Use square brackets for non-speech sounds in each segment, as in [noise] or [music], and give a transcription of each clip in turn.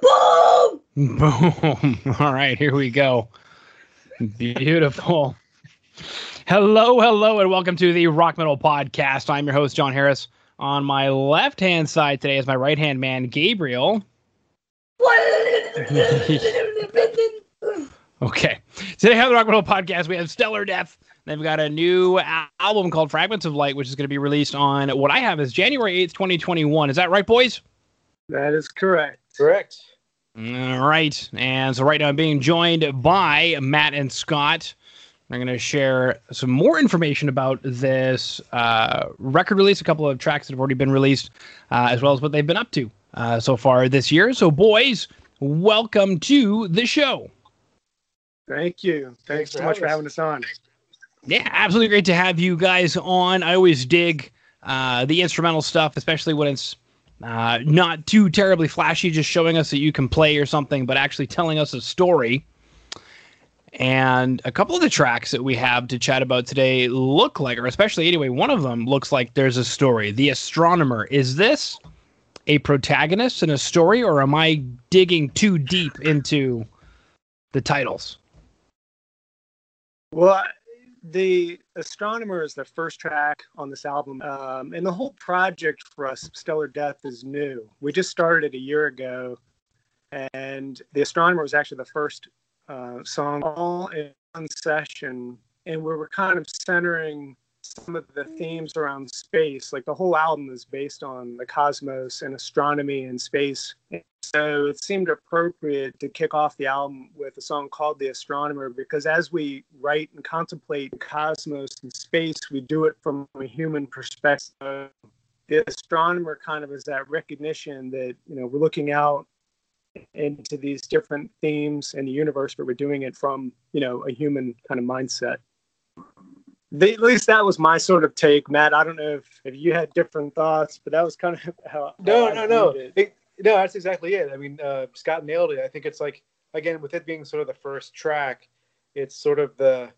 Boom! Boom. [laughs] All right, here we go. Beautiful. Hello, hello, and welcome to the Rock Metal Podcast. I'm your host, Jon Harris. On my left hand side today is my right hand man, Gabriel. [laughs] Okay. Today on the Rock Metal Podcast, we have Stellar Death. They've got a new album called Fragments of Light, which is going to be released on what I have is January 8th, 2021. Is that right, boys? That is correct. Correct. All right. And so right now I'm being joined by Matt and Scott. They're going to share some more information about this uh, record release, a couple of tracks that have already been released, uh, as well as what they've been up to uh, so far this year. So, boys, welcome to the show. Thank you. Thanks, Thanks so much for having having us on. Yeah, absolutely great to have you guys on. I always dig uh, the instrumental stuff, especially when it's uh, not too terribly flashy, just showing us that you can play or something, but actually telling us a story. And a couple of the tracks that we have to chat about today look like, or especially anyway, one of them looks like there's a story. The Astronomer. Is this a protagonist in a story, or am I digging too deep into the titles? Well, the Astronomer is the first track on this album, um, and the whole project for us, Stellar Death, is new. We just started it a year ago, and the Astronomer was actually the first uh, song all in one session, and we were kind of centering some of the themes around space. Like the whole album is based on the cosmos and astronomy and space. So it seemed appropriate to kick off the album with a song called The Astronomer because as we write and contemplate cosmos and space, we do it from a human perspective. The astronomer kind of is that recognition that, you know, we're looking out into these different themes in the universe, but we're doing it from, you know, a human kind of mindset. The, at least that was my sort of take, Matt. I don't know if, if you had different thoughts, but that was kind of [laughs] how. No, how no, no. It- no, that's exactly it. I mean, uh, Scott nailed it. I think it's like again with it being sort of the first track, it's sort of the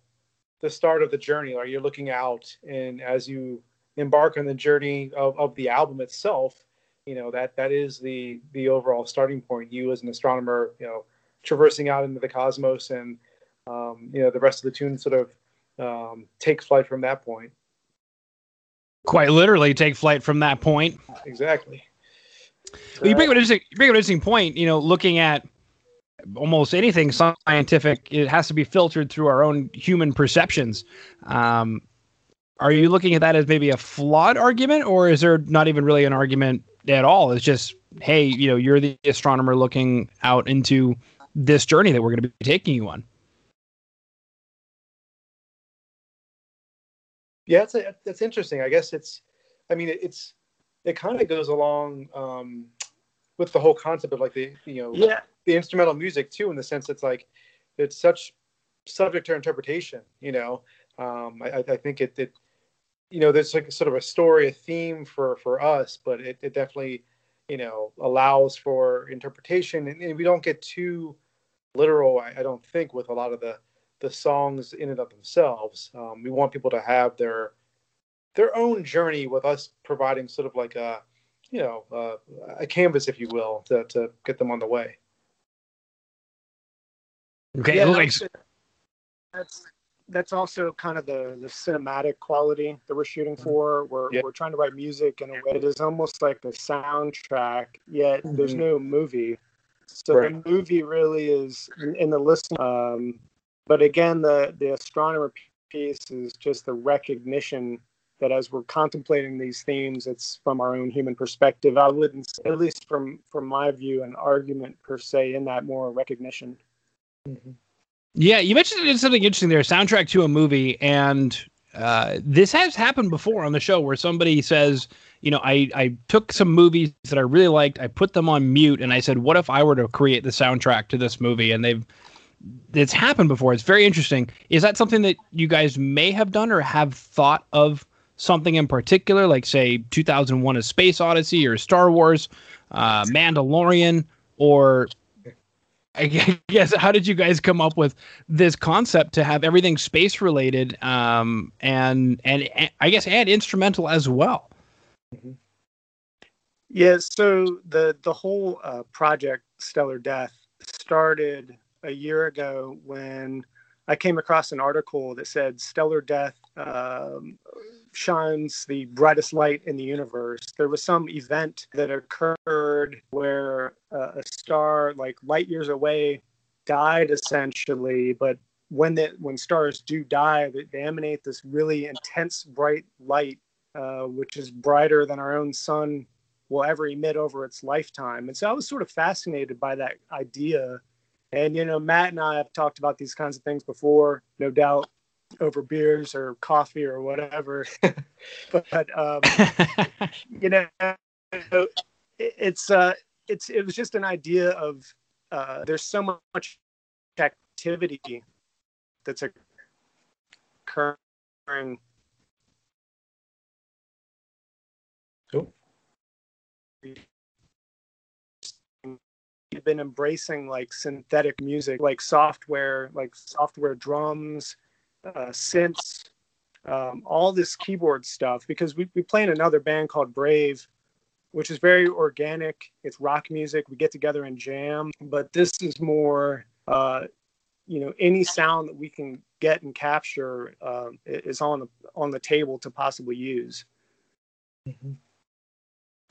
the start of the journey. Like you're looking out, and as you embark on the journey of, of the album itself, you know that that is the the overall starting point. You as an astronomer, you know, traversing out into the cosmos, and um, you know the rest of the tune sort of um, take flight from that point. Quite literally, take flight from that point. Exactly. Well, you bring up an interesting, you bring up an interesting point. You know, looking at almost anything scientific, it has to be filtered through our own human perceptions. Um, are you looking at that as maybe a flawed argument, or is there not even really an argument at all? It's just, hey, you know, you're the astronomer looking out into this journey that we're going to be taking you on. Yeah, that's a, that's interesting. I guess it's, I mean, it's it kind of goes along um, with the whole concept of like the you know Yeah, the instrumental music too, in the sense it's like it's such subject to interpretation. You know, um, I, I think it, it you know there's like sort of a story, a theme for for us, but it, it definitely you know allows for interpretation, and, and we don't get too literal. I, I don't think with a lot of the the songs in and of themselves. Um, we want people to have their their own journey with us providing sort of like a you know uh, a canvas, if you will, to, to get them on the way. Okay, Yeah, it that's- that's that's also kind of the the cinematic quality that we're shooting for. We're Yeah. we're trying to write music in a way that is almost like a soundtrack, yet there's Mhm. no movie. So Right. the movie really is in, in the listen. Um, but again, the the astronomer piece is just the recognition that as we're contemplating these themes, it's from our own human perspective. I wouldn't, at least from from my view, an argument per se in that more recognition. Yeah, you mentioned something interesting there. Soundtrack to a movie, and uh, this has happened before on the show where somebody says, you know, I I took some movies that I really liked, I put them on mute, and I said, what if I were to create the soundtrack to this movie? And they've it's happened before. It's very interesting. Is that something that you guys may have done or have thought of something in particular, like say 2001: A Space Odyssey or Star Wars, uh, Mandalorian, or [laughs] I guess how did you guys come up with this concept to have everything space related, um, and and and I guess and instrumental as well? Yeah, so the the whole uh, project Stellar Death started a year ago when I came across an article that said Stellar Death um, shines the brightest light in the universe. There was some event that occurred where uh, a star, like light years away, died essentially. But when the, when stars do die, they, they emanate this really intense bright light, uh, which is brighter than our own sun will ever emit over its lifetime. And so I was sort of fascinated by that idea and you know, Matt and I have talked about these kinds of things before, no doubt, over beers or coffee or whatever. [laughs] but um, [laughs] you know, it's uh, it's it was just an idea of uh, there's so much activity that's occurring. Cool been embracing like synthetic music, like software, like software drums, uh, synths, um, all this keyboard stuff. Because we, we play in another band called Brave, which is very organic. It's rock music. We get together and jam. But this is more, uh, you know, any sound that we can get and capture uh, is on the on the table to possibly use. Mm-hmm.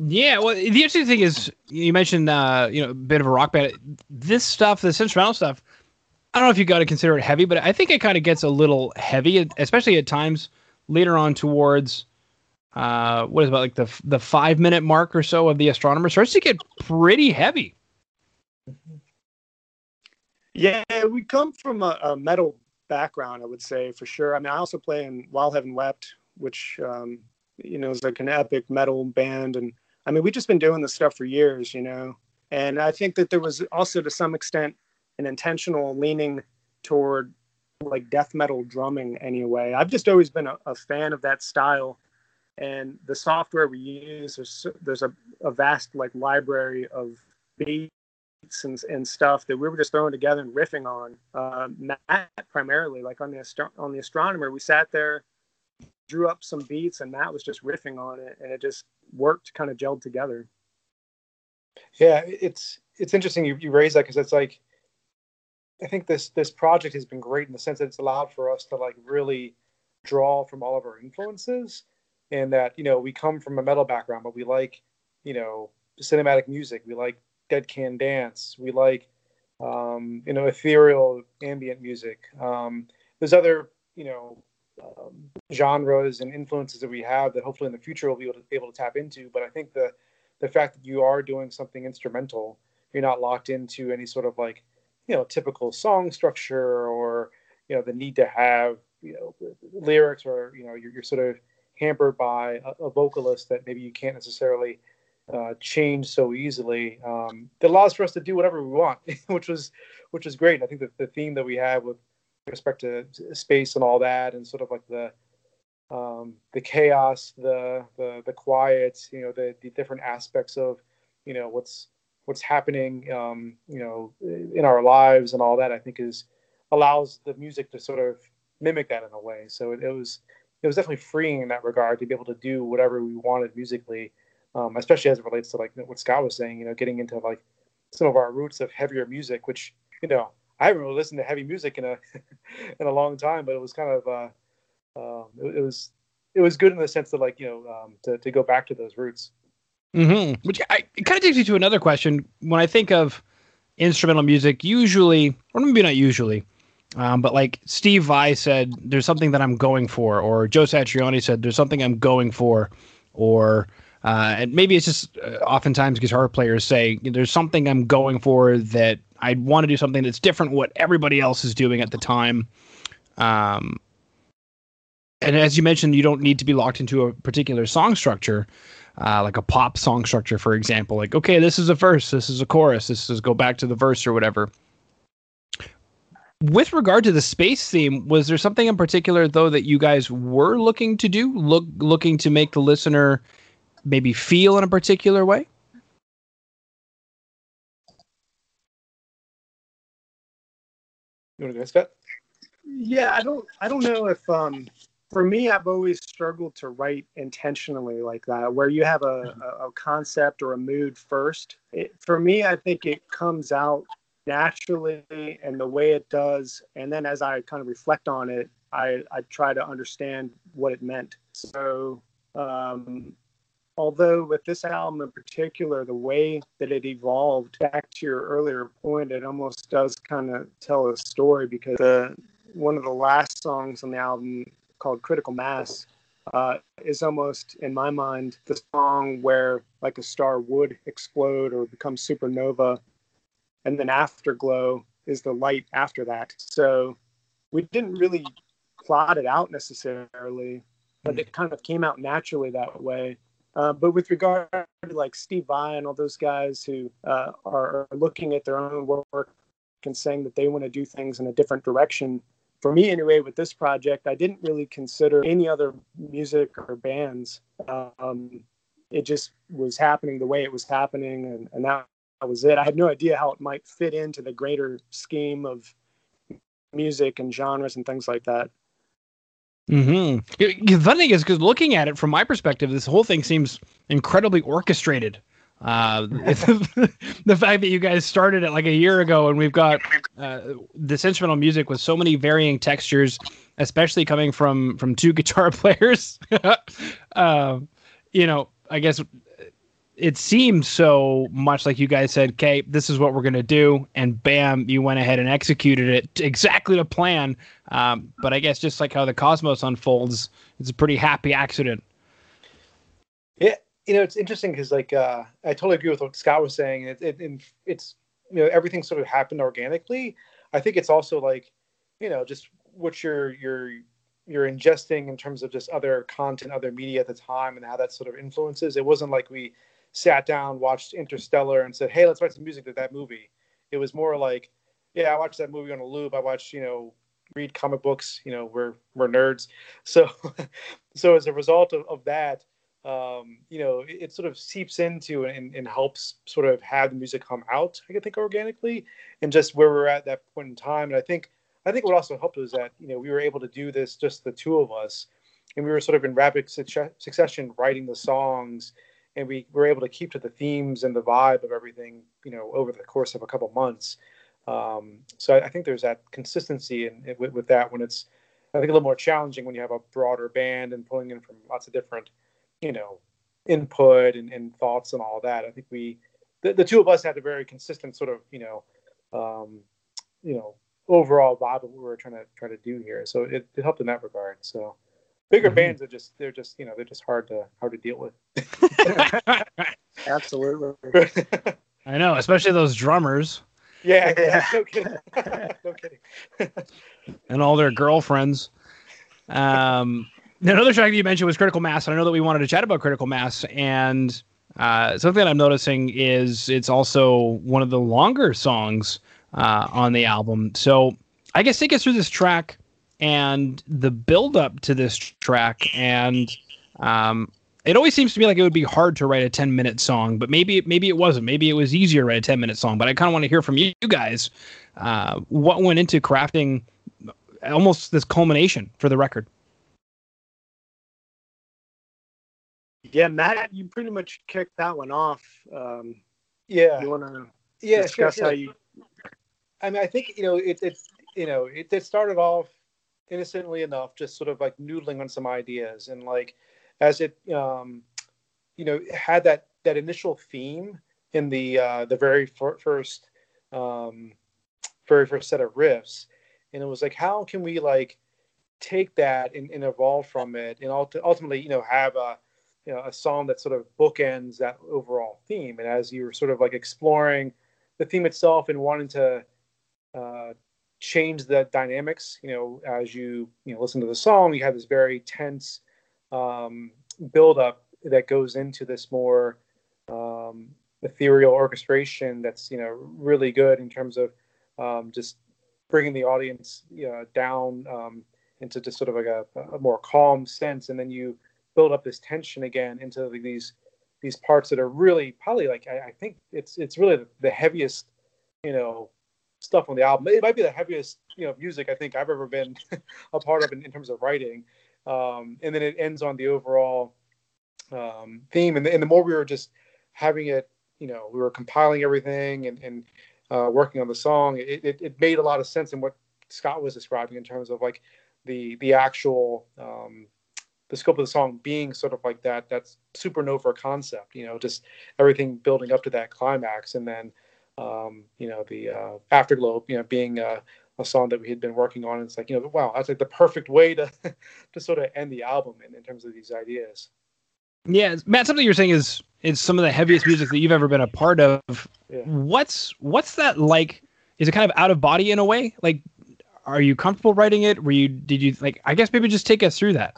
Yeah, well, the interesting thing is you mentioned uh, you know a bit of a rock band. This stuff, this instrumental stuff, I don't know if you got to consider it heavy, but I think it kind of gets a little heavy, especially at times later on towards uh, what is about like the the five minute mark or so of the astronomer starts to get pretty heavy. Yeah, we come from a, a metal background, I would say for sure. I mean, I also play in While Heaven Wept, which um, you know is like an epic metal band, and I mean, we've just been doing this stuff for years, you know. And I think that there was also, to some extent, an intentional leaning toward like death metal drumming anyway. I've just always been a, a fan of that style. And the software we use, there's, there's a, a vast like library of beats and, and stuff that we were just throwing together and riffing on. Uh, Matt primarily, like on the on the astronomer, we sat there drew up some beats and Matt was just riffing on it and it just worked kind of gelled together. Yeah, it's it's interesting you, you raise that because it's like I think this this project has been great in the sense that it's allowed for us to like really draw from all of our influences and that you know we come from a metal background but we like you know cinematic music. We like dead can dance. We like um, you know ethereal ambient music. Um, there's other you know um, genres and influences that we have that hopefully in the future we'll be able to, able to tap into. But I think the the fact that you are doing something instrumental, you're not locked into any sort of like you know typical song structure or you know the need to have you know lyrics or you know you're, you're sort of hampered by a, a, vocalist that maybe you can't necessarily uh, change so easily. Um, that allows for us to do whatever we want, [laughs] which was which is great. I think that the theme that we have with respect to space and all that, and sort of like the um, the chaos, the the the quiet, you know, the the different aspects of you know what's what's happening, um, you know, in our lives and all that. I think is allows the music to sort of mimic that in a way. So it, it was it was definitely freeing in that regard to be able to do whatever we wanted musically, um, especially as it relates to like what Scott was saying. You know, getting into like some of our roots of heavier music, which you know I haven't really listened to heavy music in a [laughs] in a long time, but it was kind of uh, uh, it, it, was it was good in the sense that like you know um, to to go back to those roots. Mm-hmm. Which I, it kind of takes me to another question. When I think of instrumental music, usually, or maybe not usually, um, but like Steve Vai said, there's something that I'm going for, or Joe Satriani said, there's something I'm going for, or uh, and maybe it's just uh, oftentimes guitar players say there's something I'm going for that I want to do something that's different what everybody else is doing at the time. Um, and as you mentioned, you don't need to be locked into a particular song structure, uh, like a pop song structure, for example. Like, okay, this is a verse, this is a chorus, this is go back to the verse or whatever. With regard to the space theme, was there something in particular though that you guys were looking to do, look looking to make the listener maybe feel in a particular way? You want to go, Scott? Yeah, I don't. I don't know if um, for me, I've always struggled to write intentionally like that, where you have a, a, concept or a mood first. It, for me, I think it comes out naturally and the way it does. And then as I kind of reflect on it, I, I try to understand what it meant. So, um, although with this album in particular, the way that it evolved, back to your earlier point, it almost does kind of tell a story because the, one of the last songs on the album called Critical Mass uh, is almost, in my mind, the song where like a star would explode or become supernova and then afterglow is the light after that. So we didn't really plot it out necessarily, but it kind of came out naturally that way. Uh, but with regard to like Steve Vai and all those guys who uh, are, looking at their own work and saying that they want to do things in a different direction, for me anyway, with this project, I didn't really consider any other music or bands. Um, it just was happening the way it was happening, and, and that was it. I had no idea how it might fit into the greater scheme of music and genres and things like that. Hmm. The funny thing is, because looking at it from my perspective, this whole thing seems incredibly orchestrated. Uh, [laughs] the fact that you guys started it like a year ago, and we've got uh, this instrumental music with so many varying textures, especially coming from from two [laughs] guitar players. [laughs] uh, you know, I guess it seemed so much like you guys said, "Okay, this is what we're gonna do," and bam, you went ahead and executed it exactly to plan. Um, but I guess just like how the cosmos unfolds, it's a pretty happy accident. Yeah, you know, it's interesting because like uh, I totally agree with what Scott was saying. It, it, it's you know everything sort of happened organically. I think it's also like you know just what you're you're you're ingesting in terms of just other content, other media at the time, and how that sort of influences. It wasn't like we sat down, watched Interstellar, and said, "Hey, let's write some music to that movie." It was more like, "Yeah, I watched that movie on a loop. I watched, you know, read comic books. You know, we're we're nerds." [laughs] So, so as a result of, of that, um, you know, it, it, sort of seeps into and, and helps sort of have the music come out. I think organically, and just where we're at that point in time. And I think I think what also helped was that you know we were able to do this just the two of us, and we were sort of in rapid succession writing the songs and we were able to keep to the themes and the vibe of everything, you know, over the course of a couple months. Um, so I, I, think there's that consistency in, in with, with, that when it's, I think, a little more challenging when you have a broader band and pulling in from lots of different, you know, input and, and thoughts and all that. I think we, the, the two of us had a very consistent sort of, you know, um, you know, overall vibe of what we were trying to try to do here. So it, it helped in that regard. So bigger mm-hmm. bands are just they're just you know they're just hard to hard to deal with. [laughs] Absolutely. [laughs] I know especially those drummers. Yeah, yeah. no kidding. [laughs] No kidding. And all their girlfriends. Um another track that you mentioned was critical mass and i know that we wanted to chat about critical mass and uh, something that i'm noticing is it's also one of the longer songs uh, on the album. So i guess take us through this track and the build up to this track and um, it always seems to me like it would be hard to write a 10 minute song but maybe maybe it wasn't. Maybe it was easier to write a 10 minute song but i kind of want to hear from you, you guys uh, what went into crafting almost this culmination for the record. Yeah matt you pretty much kicked that one off. Um, yeah. you want to yeah discuss sure, how you i mean i think you know it, it's you know it, it started off innocently enough, just sort of like noodling on some ideas, and like as it, um, you know, had that that initial theme in the uh, the very fir- first um, very first set of riffs, and it was like, how can we like take that and, and evolve from it, and ultimately, you know, have a you know a song that sort of bookends that overall theme. And as you were sort of like exploring the theme itself and wanting to uh, change the dynamics. You know, as you you know listen to the song, you have this very tense um, build up that goes into this more um, ethereal orchestration. That's you know really good in terms of um, just bringing the audience you know, down um, into just sort of like a, a, more calm sense, and then you build up this tension again into these these parts that are really probably like I, I think it's it's really the, the heaviest you know stuff on the album. It might be the heaviest, you know, music I think I've ever been [laughs] a part of in, in terms of writing. um, and then it ends on the overall um, theme. And the, and the more we were just having it, you know, we were compiling everything and, and uh, working on the song. It, it, it, made a lot of sense in what Scott was describing in terms of like the the actual um, the scope of the song being sort of like that that's supernova concept. You know, just everything building up to that climax, and then um, you know the uh, afterglow, you know, being uh, a song that we had been working on. And it's like, you know, wow, that's like the perfect way to [laughs] to sort of end the album in, in terms of these ideas. Yeah, Matt, something you're saying is is some of the heaviest music that you've ever been a part of. Yeah. What's what's that like? Is it kind of out of body in a way? Like, are you comfortable writing it? Were you did you like? I guess maybe just take us through that.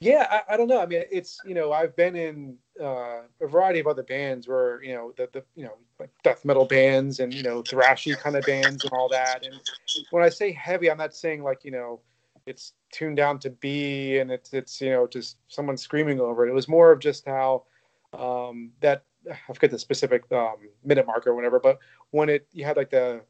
Yeah, I, I don't know. I mean, it's you know, I've been in uh, a variety of other bands where you know the the you know like death metal bands and you know thrashy kind of bands and all that. And when I say heavy, I'm not saying like you know it's tuned down to B and it's it's you know just someone screaming over it. It was more of just how um, that I forget the specific um, minute marker or whatever, but when it you had like the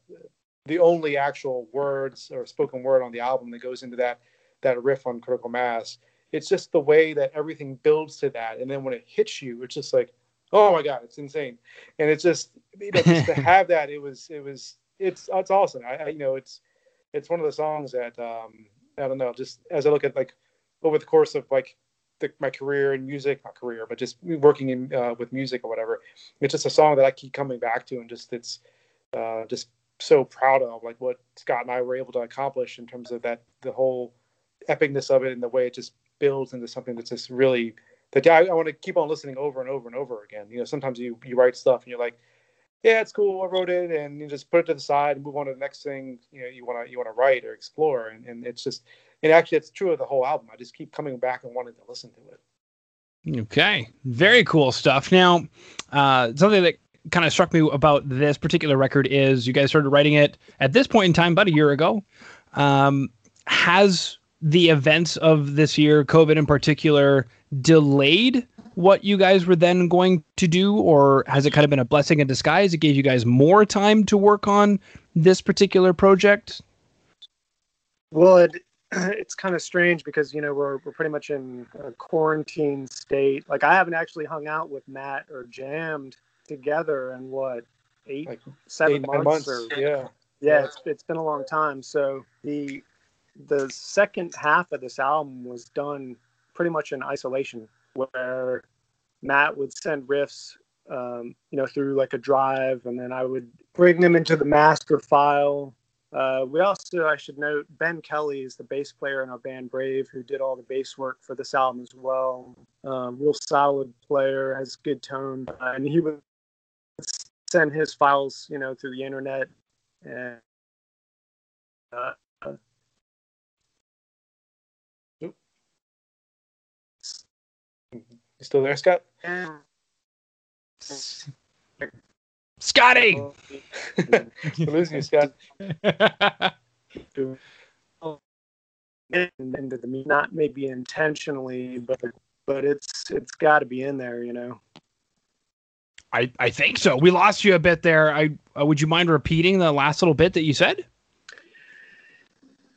the only actual words or spoken word on the album that goes into that that riff on critical mass. It's just the way that everything builds to that, and then when it hits you, it's just like, oh my god, it's insane, and it's just you know just to [laughs] have that, it was it was it's it's awesome. I, I you know it's it's one of the songs that um, I don't know. Just as I look at like over the course of like the, my career in music, not career, but just working in uh, with music or whatever, it's just a song that I keep coming back to, and just it's uh, just so proud of like what Scott and I were able to accomplish in terms of that the whole epicness of it and the way it just builds into something that's just really that I, I want to keep on listening over and over and over again. You know, sometimes you you write stuff and you're like, yeah, it's cool. I wrote it, and you just put it to the side and move on to the next thing you know you want to you want to write or explore. And, and it's just, and actually, it's true of the whole album. I just keep coming back and wanting to listen to it. Okay, very cool stuff. Now, uh, something that kind of struck me about this particular record is you guys started writing it at this point in time about a year ago. Um, has the events of this year, COVID in particular, delayed what you guys were then going to do, or has it kind of been a blessing in disguise? It gave you guys more time to work on this particular project. Well, it, [clears throat] it's kind of strange because you know we're we're pretty much in a quarantine state. Like I haven't actually hung out with Matt or jammed together in what eight, like seven eight, months, months, or yeah, yeah. It's it's been a long time. So the the second half of this album was done pretty much in isolation where Matt would send riffs, um, you know, through like a drive, and then I would bring them into the master file. Uh, we also, I should note, Ben Kelly is the bass player in our band Brave, who did all the bass work for this album as well. Um, real solid player, has good tone, uh, and he would send his files, you know, through the internet. And uh, You still there, Scott? Scotty! [laughs] We're losing you, Scott. into the not maybe intentionally, but but it's it's got to be in there, you know. I I think so. We lost you a bit there. I uh, would you mind repeating the last little bit that you said?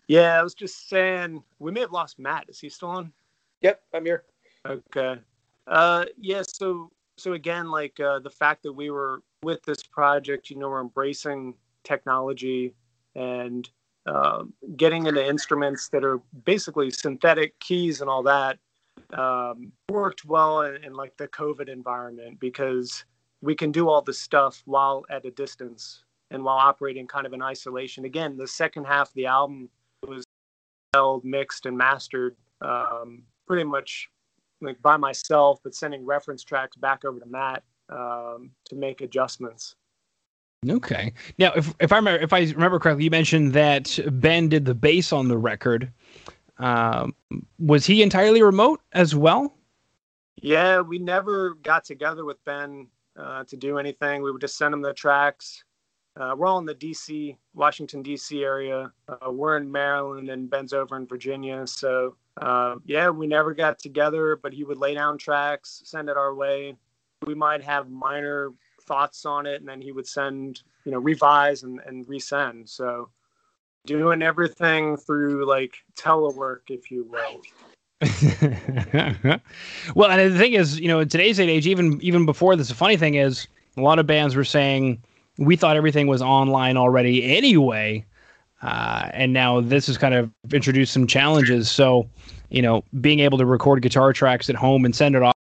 Yeah, I was just saying we may have lost Matt. Is he still on? Yep, I'm here. Okay. Uh, yeah. So so again, like uh, the fact that we were with this project, you know, we're embracing technology and uh, getting into instruments that are basically synthetic keys and all that um, worked well in, in like the COVID environment because we can do all this stuff while at a distance and while operating kind of in isolation. Again, the second half of the album was held, mixed, and mastered um, pretty much like by myself, but sending reference tracks back over to Matt um, to make adjustments. Okay. Now, if if I remember if I remember correctly, you mentioned that Ben did the bass on the record. Um, was he entirely remote as well? Yeah, we never got together with Ben uh, to do anything. We would just send him the tracks. Uh, we're all in the D.C., Washington D.C. area. Uh, we're in Maryland, and Ben's over in Virginia. So uh, yeah, we never got together, but he would lay down tracks, send it our way. We might have minor thoughts on it, and then he would send, you know, revise and, and resend. So doing everything through like telework, if you will. [laughs] well, and the thing is, you know, in today's age, even even before this, the funny thing is, a lot of bands were saying we thought everything was online already anyway, uh, and now this has kind of introduced some challenges. So, you know, being able to record guitar tracks at home and send it off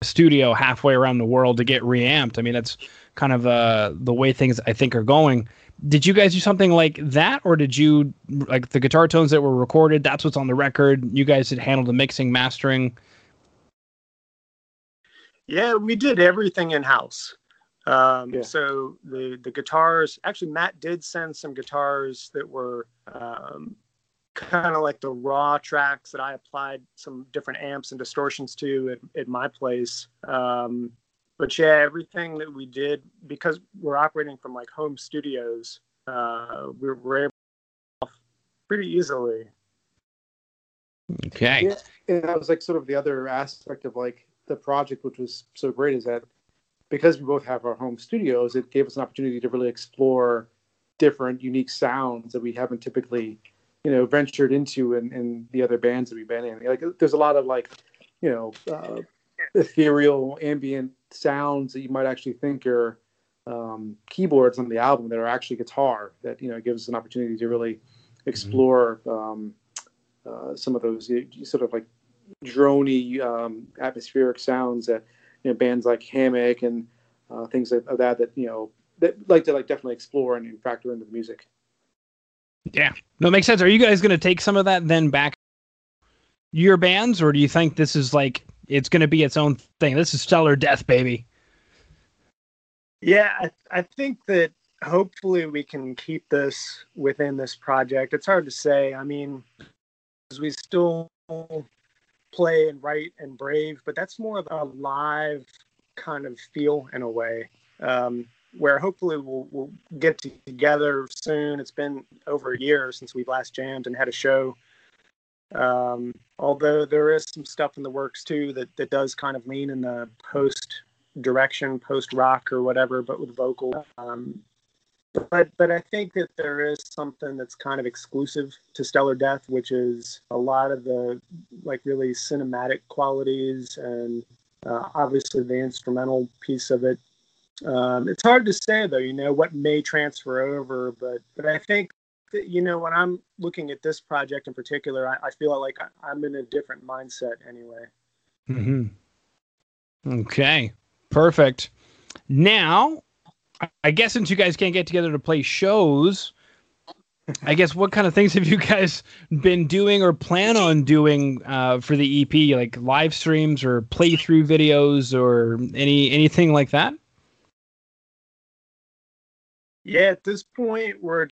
to studio halfway around the world to get reamped. I mean, that's kind of uh, the way things I think are going. Did you guys do something like that, or did you like the guitar tones that were recorded? That's what's on the record. You guys had handled the mixing, mastering. Yeah, we did everything in house. Um, Yeah. So the the guitars, actually, Matt did send some guitars that were um, kind of like the raw tracks that I applied some different amps and distortions to at, at my place. Um, but yeah, everything that we did because we're operating from like home studios, uh, we were able to pretty easily. Okay. Yeah. and that was like sort of the other aspect of like the project which was so great is that because we both have our home studios it gave us an opportunity to really explore different unique sounds that we haven't typically you know ventured into in, in the other bands that we've been in. Like there's a lot of like you know uh, ethereal ambient sounds that you might actually think are um, keyboards on the album that are actually guitar that you know gives us an opportunity to really explore um, uh, some of those sort of like drony um, atmospheric sounds that you know bands like Hammock and uh, things of, of that that you know that like to like definitely explore and, and factor into the music. Yeah. No, it makes sense. Are you guys going to take some of that then back your bands, or do you think this is like it's going to be its own thing? This is stellar death, baby. Yeah, I, I think that hopefully we can keep this within this project. It's hard to say. I mean, 'cause we still play and write and brave, but that's more of a live kind of feel in a way. Um, where hopefully we'll, we'll get together soon. It's been over a year since we've last jammed and had a show. Um, although there is some stuff in the works too that, that does kind of lean in the post direction, post rock or whatever, but with vocal. Um, but but I think that there is something that's kind of exclusive to Stellar Death, which is a lot of the like really cinematic qualities and uh, obviously the instrumental piece of it. Um, it's hard to say though, you know, what may transfer over, but but I think that, you know when I'm looking at this project in particular, I, I feel like I, I'm in a different mindset anyway. hmm Okay. Perfect. Now, I- guess since you guys can't get together to play shows, I guess what kind of things have you guys been doing or plan on doing uh, for the EP, like live streams or playthrough videos or any anything like that? Yeah, at this point, we're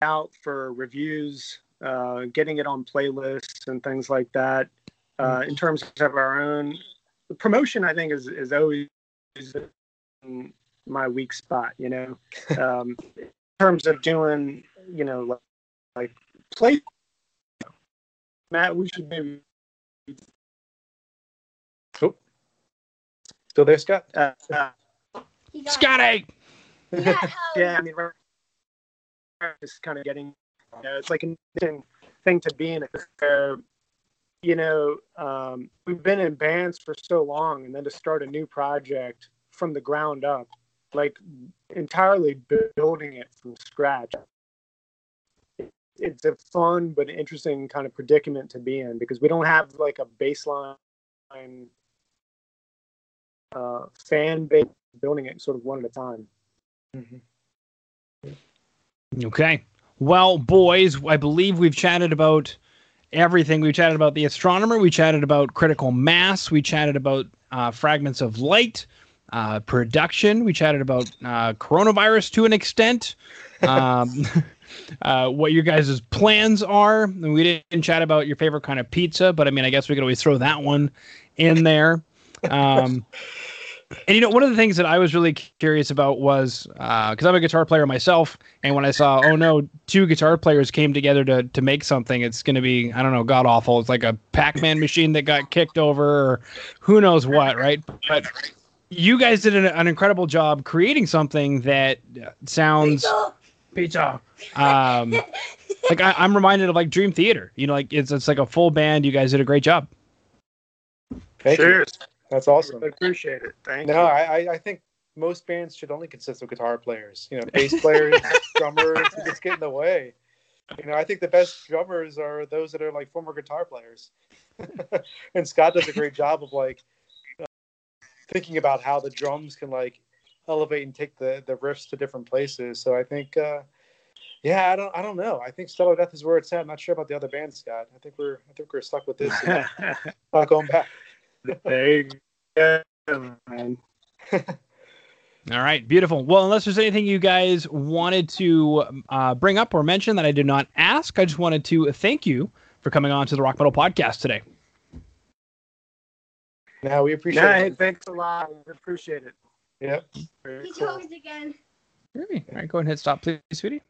out for reviews, uh, getting it on playlists and things like that. Uh, in terms of our own the promotion, I think is is always my weak spot. You know, um, in terms of doing, you know, like, like play. Matt, we should maybe. Oh, still there, Scott? Uh, uh, Scotty! he got held. yeah, I mean, we're just kind of getting, you know, it's like an interesting thing to be in it. Where, you know, um, we've been in bands for so long, and then to start a new project from the ground up, like entirely building it from scratch. It's a fun but interesting kind of predicament to be in because we don't have like a baseline uh, fan base building it sort of one at a time. Okay. Well, boys, I believe we've chatted about everything. We chatted about the astronomer. We chatted about critical mass. We chatted about uh, fragments of light, uh, production. We chatted about uh, coronavirus to an extent. Um, [laughs] uh, what your guys' plans are. And we didn't chat about your favorite kind of pizza, but I mean, I guess we could always throw that one in there. Um, [laughs] and you know, one of the things that I was really curious about was because I'm a guitar player myself, and when I saw, oh no, two guitar players came together to to make something, it's going to be I don't know, god awful. It's like a Pac-Man machine that got kicked over, or who knows what, right? But you guys did an, an incredible job creating something that sounds Pizza. pizza. Um, [laughs] like I, I'm reminded of like Dream Theater. You know, like it's it's like a full band. You guys did a great job. Thank you. Cheers. That's awesome. I appreciate it. Thank No, you. I, I- I think most bands should only consist of guitar players. You know, bass players, [laughs] drummers, it just get in the way. You know, I think the best drummers are those that are like former guitar players. [laughs] and Scott does a great job of like thinking about how the drums can like elevate and take the the riffs to different places. So I think, uh, yeah, I don't, I don't know. I think Stellar Death is where it's at. I'm not sure about the other bands, Scott. I think we're, I think we're stuck with this. and [laughs] not going back. there you go, man. [laughs] All right, beautiful. Well, unless there's anything you guys wanted to uh, bring up or mention that I did not ask, I just wanted to thank you for coming on to the Rock Metal Podcast today. Now we appreciate Nah, hey, it. thanks a lot. We appreciate it. Yep. Very He cool. chose again. All right, go ahead and hit stop, please, sweetie.